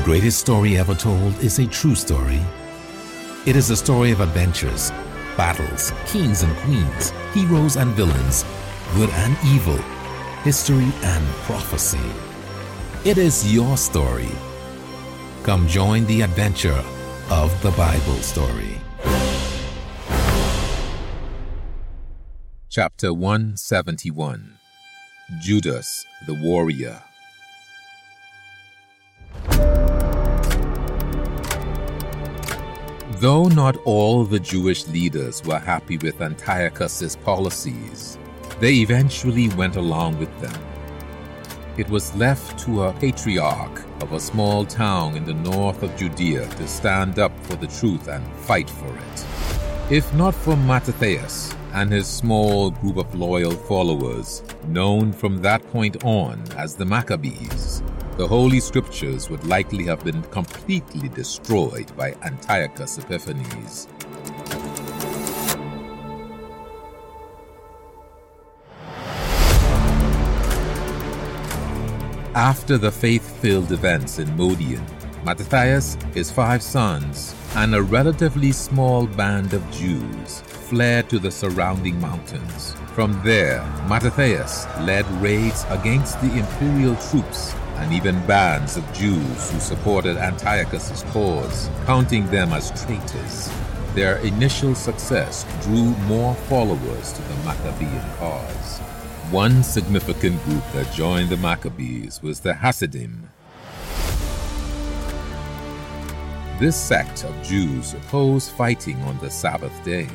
The greatest story ever told is a true story. It is a story of adventures, battles, kings and queens, heroes and villains, good and evil, history and prophecy. It is your story. Come join the adventure of the Bible story. Chapter 171 Judas the Warrior Though not all the Jewish leaders were happy with Antiochus's policies, they eventually went along with them. It was left to a patriarch of a small town in the north of Judea to stand up for the truth and fight for it. If not for Mattathias and his small group of loyal followers, known from that point on as the Maccabees, the Holy Scriptures would likely have been completely destroyed by Antiochus Epiphanes. After the faith-filled events in Modian, Mattathias, his five sons, and a relatively small band of Jews fled to the surrounding mountains. From there, Mattathias led raids against the imperial troops and even bands of Jews who supported Antiochus's cause, counting them as traitors. Their initial success drew more followers to the Maccabean cause. One significant group that joined the Maccabees was the Hasidim. This sect of Jews opposed fighting on the Sabbath day.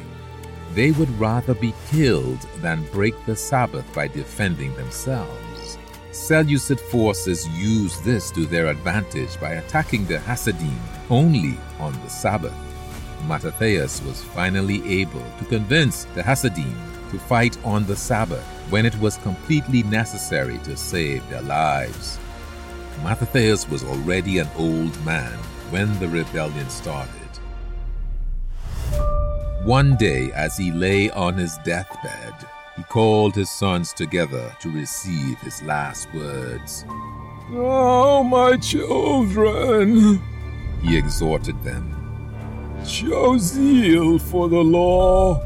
They would rather be killed than break the Sabbath by defending themselves. Seleucid forces used this to their advantage by attacking the Hasidim only on the Sabbath. Mattathias was finally able to convince the Hasidim to fight on the Sabbath when it was completely necessary to save their lives. Mattathias was already an old man when the rebellion started. One day, as he lay on his deathbed, he called his sons together to receive his last words. Oh, my children, he exhorted them. Show zeal for the law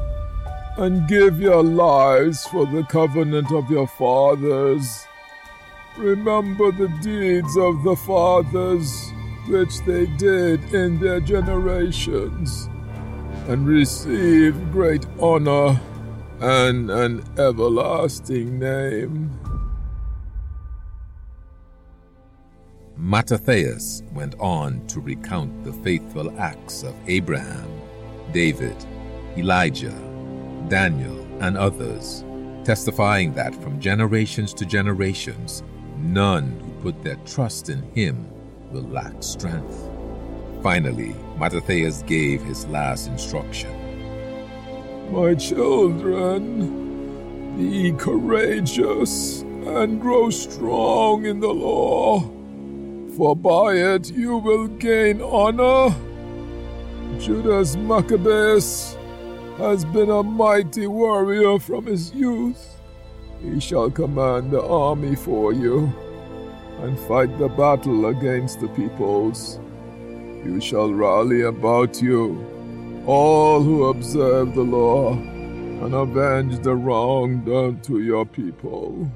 and give your lives for the covenant of your fathers. Remember the deeds of the fathers which they did in their generations, and receive great honor and an everlasting name. Mattathias went on to recount the faithful acts of Abraham, David, Elijah, Daniel, and others, testifying that from generations to generations, none who put their trust in him will lack strength. Finally, Mattathias gave his last instruction. My children, be courageous and grow strong in the law, for by it you will gain honor. Judas Maccabeus has been a mighty warrior from his youth. He shall command the army for you and fight the battle against the peoples. You shall rally about you all who observe the law and avenge the wrong done to your people.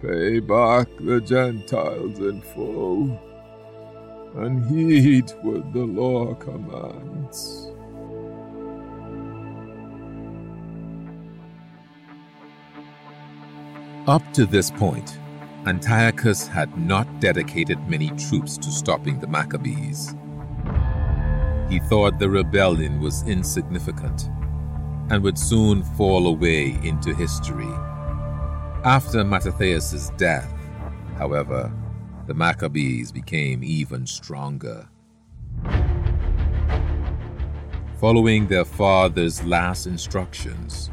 Pay back the Gentiles in full and heed what the law commands. Up to this point, Antiochus had not dedicated many troops to stopping the Maccabees. He thought the rebellion was insignificant and would soon fall away into history. After Mattathias' death, however, the Maccabees became even stronger. Following their father's last instructions,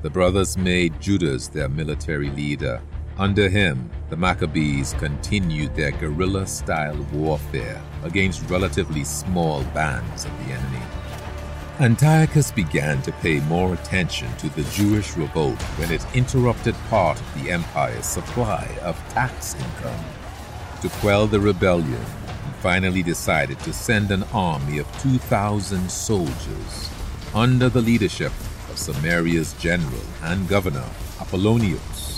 the brothers made Judas their military leader under him, the Maccabees continued their guerrilla style warfare against relatively small bands of the enemy. Antiochus began to pay more attention to the Jewish revolt when it interrupted part of the empire's supply of tax income. To quell the rebellion, he finally decided to send an army of 2,000 soldiers under the leadership of Samaria's general and governor, Apollonius.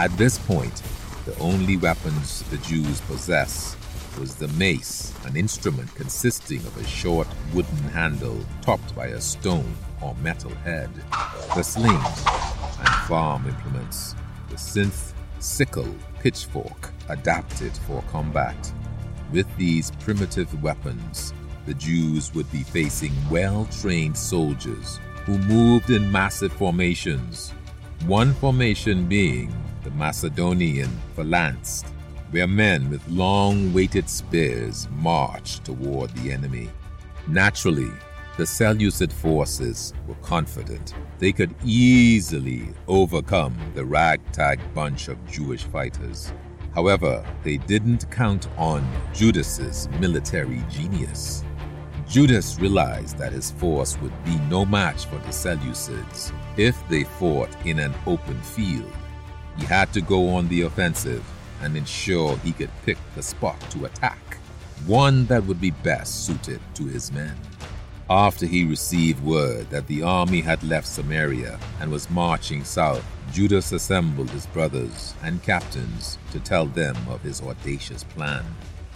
At this point, the only weapons the Jews possess was the mace, an instrument consisting of a short wooden handle topped by a stone or metal head, the slings and farm implements, the scythe, sickle, pitchfork, adapted for combat. With these primitive weapons, the Jews would be facing well trained soldiers who moved in massive formations, one formation being the Macedonian phalanx, where men with long weighted spears marched toward the enemy. Naturally, the Seleucid forces were confident they could easily overcome the ragtag bunch of Jewish fighters. However, they didn't count on Judas's military genius. Judas realized that his force would be no match for the Seleucids if they fought in an open field. He had to go on the offensive and ensure he could pick the spot to attack, one that would be best suited to his men. After he received word that the army had left Samaria and was marching south, Judas assembled his brothers and captains to tell them of his audacious plan.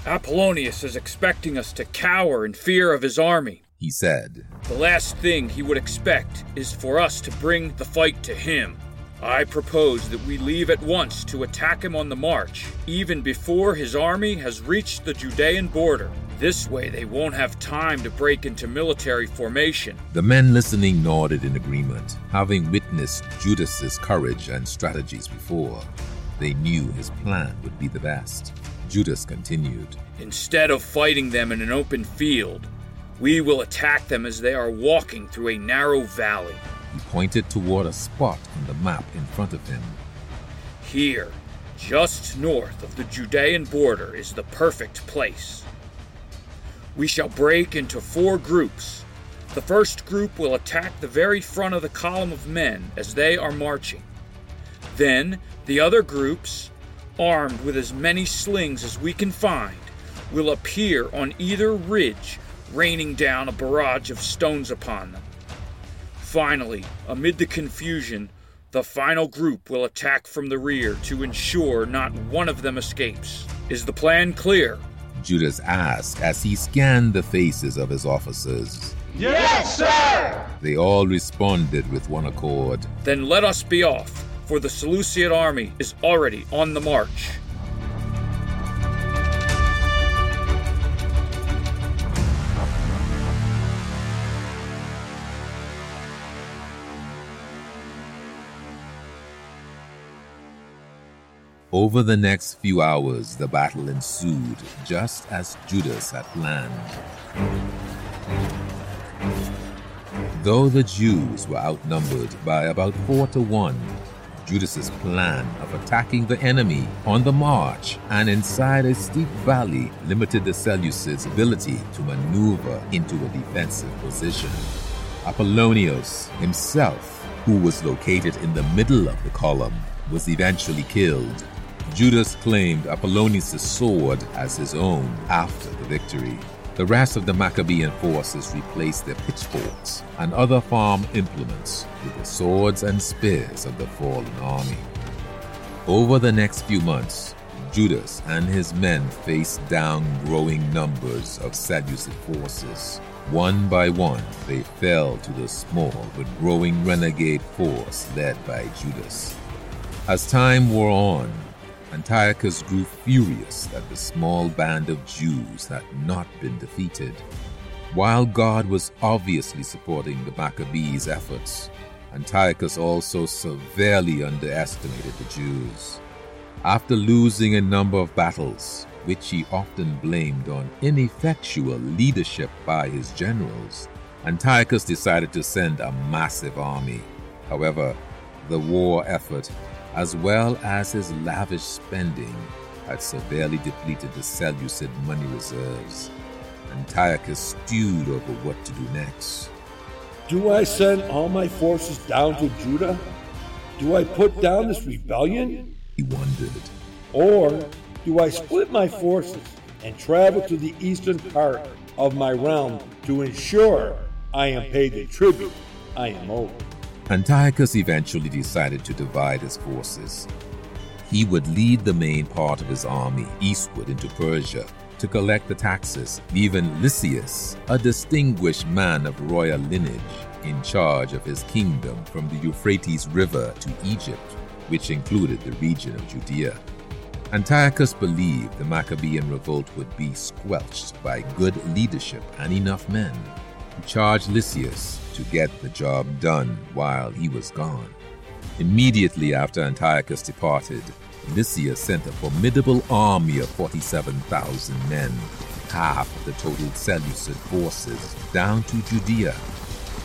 Apollonius is expecting us to cower in fear of his army, he said. The last thing he would expect is for us to bring the fight to him. I propose that we leave at once to attack him on the march, even before his army has reached the Judean border. This way, they won't have time to break into military formation. The men listening nodded in agreement, having witnessed Judas's courage and strategies before. They knew his plan would be the best. Judas continued Instead of fighting them in an open field, we will attack them as they are walking through a narrow valley. He pointed toward a spot on the map in front of him. Here, just north of the Judean border, is the perfect place. We shall break into four groups. The first group will attack the very front of the column of men as they are marching. Then, the other groups, armed with as many slings as we can find, will appear on either ridge, raining down a barrage of stones upon them. Finally, amid the confusion, the final group will attack from the rear to ensure not one of them escapes. Is the plan clear? Judas asked as he scanned the faces of his officers. Yes, sir! They all responded with one accord. Then let us be off, for the Seleucid army is already on the march. Over the next few hours, the battle ensued just as Judas had planned. Though the Jews were outnumbered by about four to one, Judas's plan of attacking the enemy on the march and inside a steep valley limited the Seleucids' ability to maneuver into a defensive position. Apollonius himself, who was located in the middle of the column, was eventually killed Judas claimed Apollonius' sword as his own after the victory. The rest of the Maccabean forces replaced their pitchforks and other farm implements with the swords and spears of the fallen army. Over the next few months, Judas and his men faced down growing numbers of Seleucid forces. One by one, they fell to the small but growing renegade force led by Judas. As time wore on, Antiochus grew furious at the small band of Jews that had not been defeated. While God was obviously supporting the Maccabees' efforts, Antiochus also severely underestimated the Jews. After losing a number of battles, which he often blamed on ineffectual leadership by his generals, Antiochus decided to send a massive army. However, the war effort as well as his lavish spending, had severely depleted the Seleucid money reserves. Antiochus stewed over what to do next. Do I send all my forces down to Judah? Do I put down this rebellion? He wondered. Or do I split my forces and travel to the eastern part of my realm to ensure I am paid the tribute I am owed. Antiochus eventually decided to divide his forces. He would lead the main part of his army eastward into Persia to collect the taxes, leaving Lysias, a distinguished man of royal lineage, in charge of his kingdom from the Euphrates River to Egypt, which included the region of Judea. Antiochus believed the Maccabean revolt would be squelched by good leadership and enough men. He charged Lysias to get the job done while he was gone. Immediately after Antiochus departed, Lysias sent a formidable army of 47,000 men, half the total Seleucid forces, down to Judea.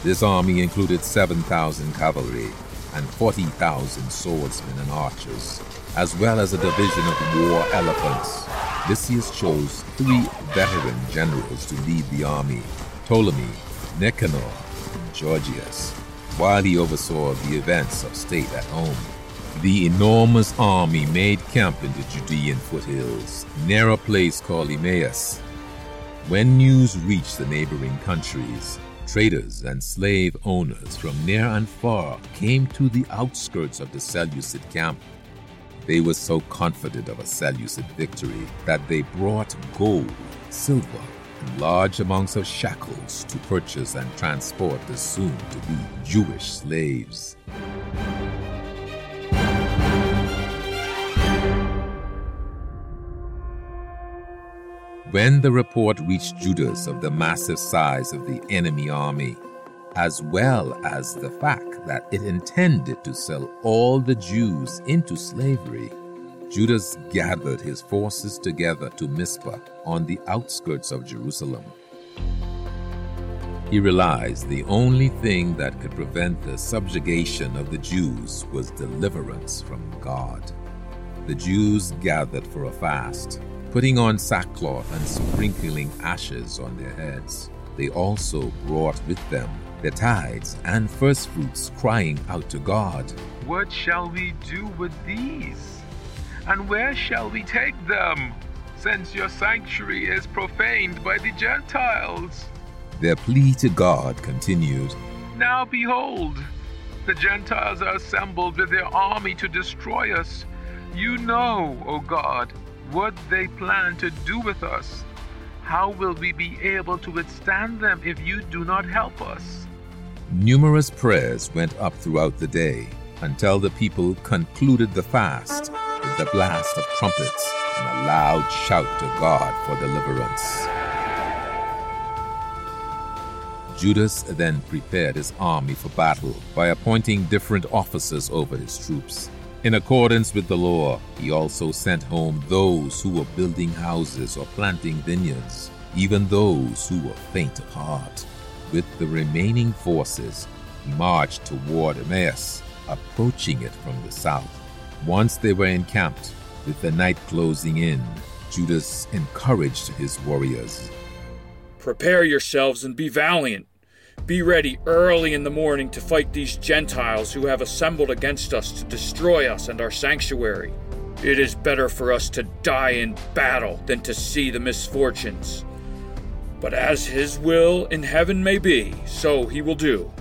This army included 7,000 cavalry and 40,000 swordsmen and archers, as well as a division of war elephants. Lysias chose three veteran generals to lead the army Ptolemy, Nicanor, and Gorgias, while he oversaw the events of state at home. The enormous army made camp in the Judean foothills, near a place called Emmaus. When news reached the neighboring countries, traders and slave owners from near and far came to the outskirts of the Seleucid camp. They were so confident of a Seleucid victory that they brought gold, silver, large amounts of shackles to purchase and transport the soon to be Jewish slaves. When the report reached Judas of the massive size of the enemy army, as well as the fact that it intended to sell all the Jews into slavery, Judas gathered his forces together to Mizpah on the outskirts of Jerusalem. He realized the only thing that could prevent the subjugation of the Jews was deliverance from God. The Jews gathered for a fast putting on sackcloth and sprinkling ashes on their heads. They also brought with them their tithes and firstfruits, crying out to God, What shall we do with these? And where shall we take them, since your sanctuary is profaned by the Gentiles? Their plea to God continued, Now behold, the Gentiles are assembled with their army to destroy us. You know, O God, what they plan to do with us. How will we be able to withstand them if you do not help us? Numerous prayers went up throughout the day until the people concluded the fast with the blast of trumpets and a loud shout to God for deliverance. Judas then prepared his army for battle by appointing different officers over his troops. In accordance with the law, he also sent home those who were building houses or planting vineyards, even those who were faint of heart. With the remaining forces, he marched toward Emmaus, approaching it from the south. Once they were encamped, with the night closing in, Judas encouraged his warriors. Prepare yourselves and be valiant. Be ready early in the morning to fight these Gentiles who have assembled against us to destroy us and our sanctuary. It is better for us to die in battle than to see the misfortunes. But as his will in heaven may be, so he will do.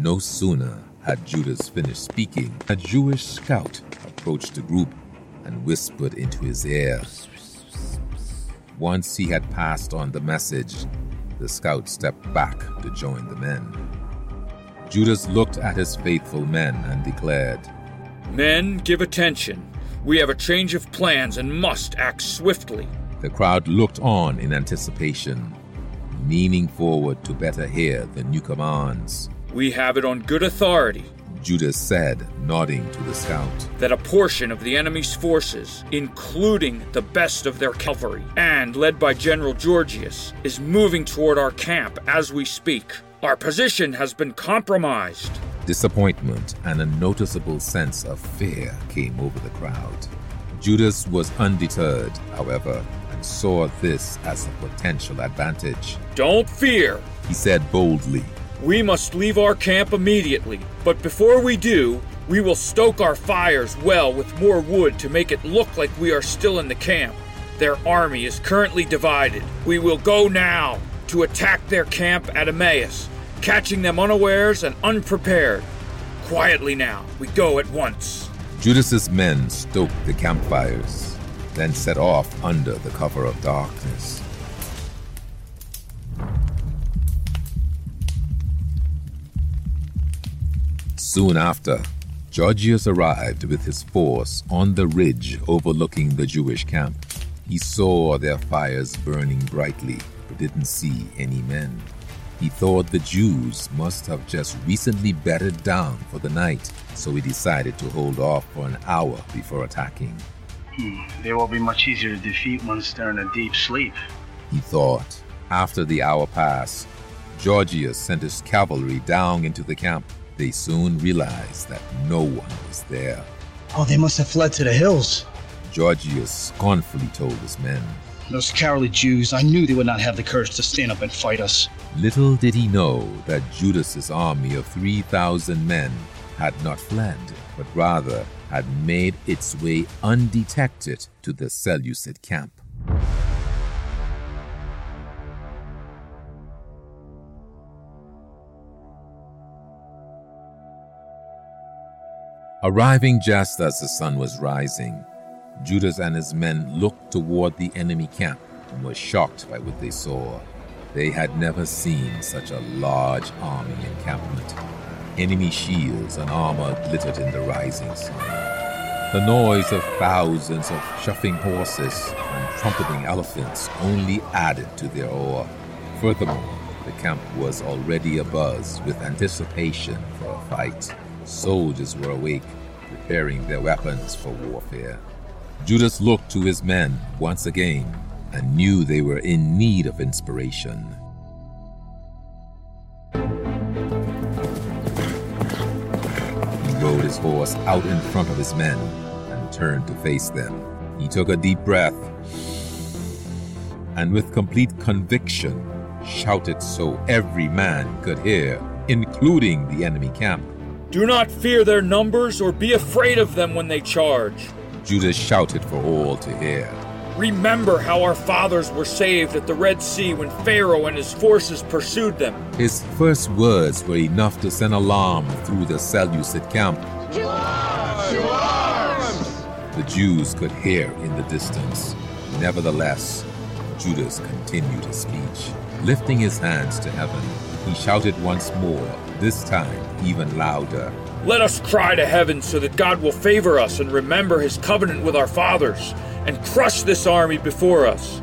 No sooner had Judas finished speaking, a Jewish scout approached the group and whispered into his ear. Once he had passed on the message, the scout stepped back to join the men. Judas looked at his faithful men and declared, Men, give attention. We have a change of plans and must act swiftly. The crowd looked on in anticipation, leaning forward to better hear the new commands. We have it on good authority Judas said, nodding to the scout, that a portion of the enemy's forces, including the best of their cavalry, and led by General Gorgias, is moving toward our camp as we speak. Our position has been compromised. Disappointment and a noticeable sense of fear came over the crowd. Judas was undeterred, however, and saw this as a potential advantage. Don't fear, he said boldly. We must leave our camp immediately, but before we do, We will stoke our fires well with more wood to make it look like we are still in the camp. Their army is currently divided. We will go now to attack their camp at Emmaus, catching them unawares and unprepared. Quietly now, we go at once. Judas's men stoked the campfires, then set off under the cover of darkness. Soon after, Gorgias arrived with his force on the ridge overlooking the Jewish camp. He saw their fires burning brightly, but didn't see any men. He thought the Jews must have just recently bedded down for the night, so he decided to hold off for an hour before attacking. Hmm, they will be much easier to defeat once they're in a deep sleep. He thought. After the hour passed, Gorgias sent his cavalry down into the camp. They soon realized that no one was there. Oh, they must have fled to the hills. Gorgias scornfully told his men. Those cowardly Jews, I knew they would not have the courage to stand up and fight us. Little did he know that Judas's army of 3,000 men had not fled, but rather had made its way undetected to the Seleucid camp. Arriving just as the sun was rising, Judas and his men looked toward the enemy camp and were shocked by what they saw. They had never seen such a large army encampment. Enemy shields and armor glittered in the rising sun. The noise of thousands of shuffling horses and trumpeting elephants only added to their awe. Furthermore, the camp was already abuzz with anticipation for a fight. Soldiers were awake, preparing their weapons for warfare. Judas looked to his men once again and knew they were in need of inspiration. He rode his horse out in front of his men and turned to face them. He took a deep breath and, with complete conviction, shouted so every man could hear, including the enemy camp. Do not fear their numbers or be afraid of them when they charge. Judas shouted for all to hear. Remember how our fathers were saved at the Red Sea when Pharaoh and his forces pursued them. His first words were enough to send alarm through the Seleucid camp. To arms! To arms! The Jews could hear in the distance. Nevertheless, Judas continued his speech. Lifting his hands to heaven, he shouted once more, this time even louder. Let us cry to heaven so that God will favor us and remember his covenant with our fathers and crush this army before us.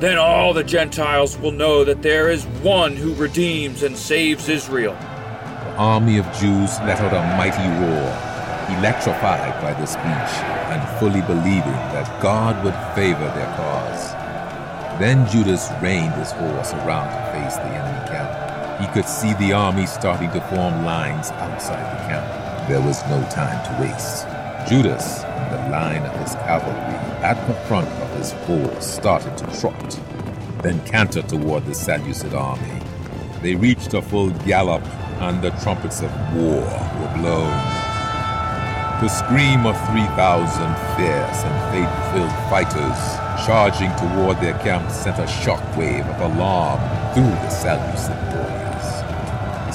Then all the Gentiles will know that there is one who redeems and saves Israel. The army of Jews let out a mighty roar, electrified by the speech and fully believing that God would favor their cause. Then Judas reined his horse around to face the enemy camp. He could see the army starting to form lines outside the camp. There was no time to waste. Judas and the line of his cavalry at the front of his force started to trot, then canter toward the Seleucid army. They reached a full gallop, and the trumpets of war were blown. The scream of 3,000 fierce and faith-filled fighters charging toward their camp sent a shockwave of alarm through the Seleucid.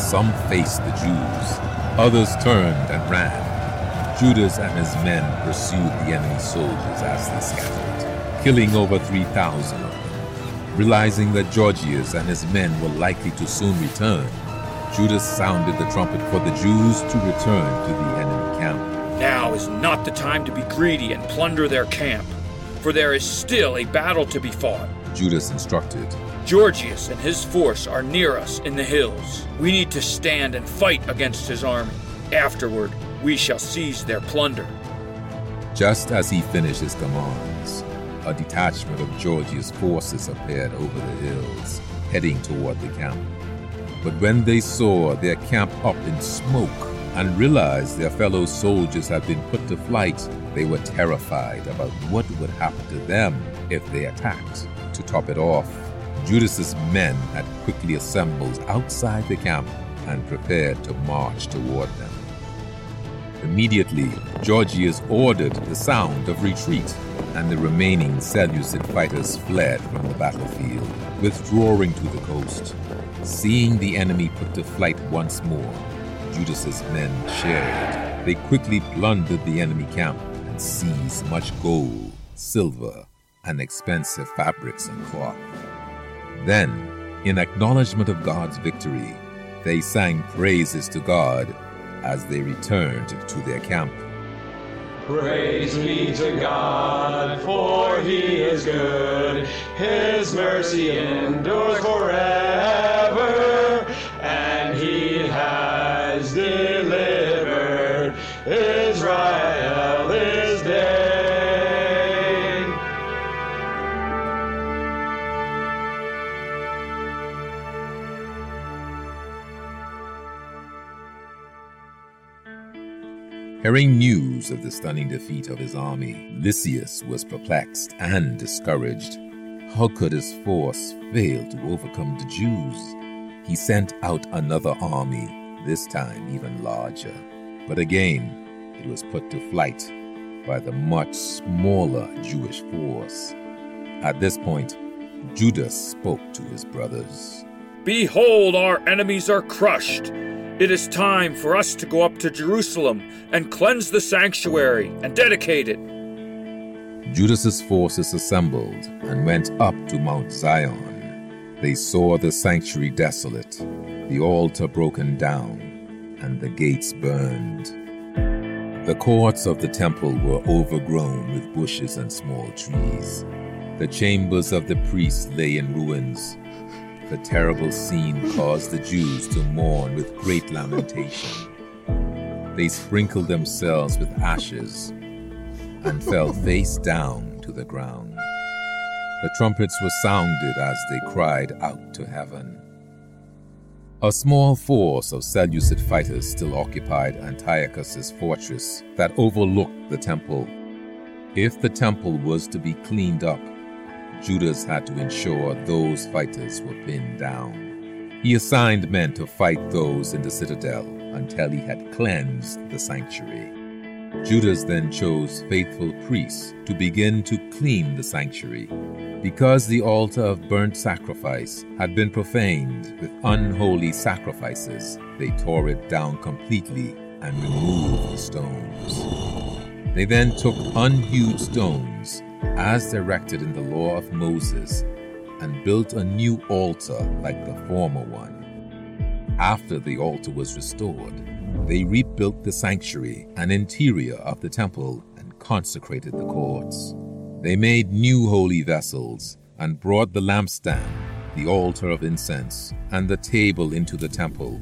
Some faced the Jews, others turned and ran. Judas and his men pursued the enemy soldiers as they scattered, killing over 3,000 of them. Realizing that Gorgias and his men were likely to soon return, Judas sounded the trumpet for the Jews to return to the enemy camp. Now is not the time to be greedy and plunder their camp, for there is still a battle to be fought. Judas instructed. Gorgias and his force are near us in the hills. We need to stand and fight against his army. Afterward, we shall seize their plunder. Just as he finished his commands, a detachment of Gorgias' forces appeared over the hills, heading toward the camp. But when they saw their camp up in smoke and realized their fellow soldiers had been put to flight, they were terrified about what would happen to them if they attacked. To top it off, Judas's men had quickly assembled outside the camp and prepared to march toward them. Immediately, Gorgias ordered the sound of retreat, and the remaining Seleucid fighters fled from the battlefield, withdrawing to the coast. Seeing the enemy put to flight once more, Judas's men shared. They quickly plundered the enemy camp and seized much gold, silver, and expensive fabrics and cloth. Then, in acknowledgement of God's victory, they sang praises to God as they returned to their camp. Praise be to God, for he is good. His mercy endures forever, and he has delivered Israel Hearing news of the stunning defeat of his army, Lysias was perplexed and discouraged. How could his force fail to overcome the Jews? He sent out another army, this time even larger. But again, it was put to flight by the much smaller Jewish force. At this point, Judas spoke to his brothers. Behold, our enemies are crushed. It is time for us to go up to Jerusalem and cleanse the sanctuary and dedicate it. Judas's forces assembled and went up to Mount Zion. They saw the sanctuary desolate, the altar broken down, and the gates burned. The courts of the temple were overgrown with bushes and small trees. The chambers of the priests lay in ruins. The terrible scene caused the Jews to mourn with great lamentation. They sprinkled themselves with ashes and fell face down to the ground. The trumpets were sounded as they cried out to heaven. A small force of Seleucid fighters still occupied Antiochus's fortress that overlooked the temple. If the temple was to be cleaned up, Judas had to ensure those fighters were pinned down. He assigned men to fight those in the citadel until he had cleansed the sanctuary. Judas then chose faithful priests to begin to clean the sanctuary. Because the altar of burnt sacrifice had been profaned with unholy sacrifices, they tore it down completely and removed the stones. They then took unhewed stones as directed in the law of Moses, and built a new altar like the former one. After the altar was restored, they rebuilt the sanctuary and interior of the temple and consecrated the courts. They made new holy vessels and brought the lampstand, the altar of incense, and the table into the temple.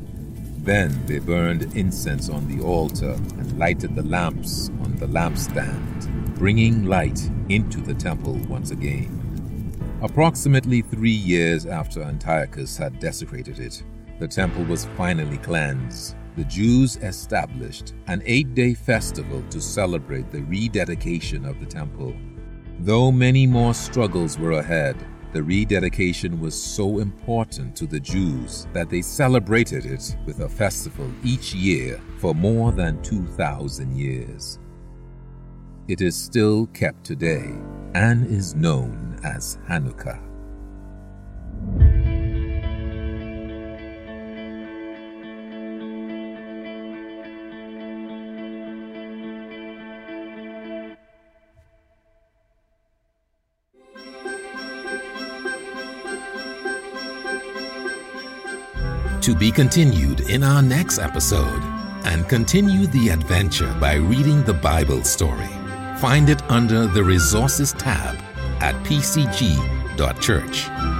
Then they burned incense on the altar and lighted the lamps on the lampstand bringing light into the temple once again. Approximately three years after Antiochus had desecrated it, the temple was finally cleansed. The Jews established an eight day festival to celebrate the rededication of the temple. Though many more struggles were ahead, the rededication was so important to the Jews that they celebrated it with a festival each year for more than 2,000 years. It is still kept today and is known as Hanukkah. To be continued in our next episode and continue the adventure by reading the Bible story. Find it under the Resources tab at pcg.church.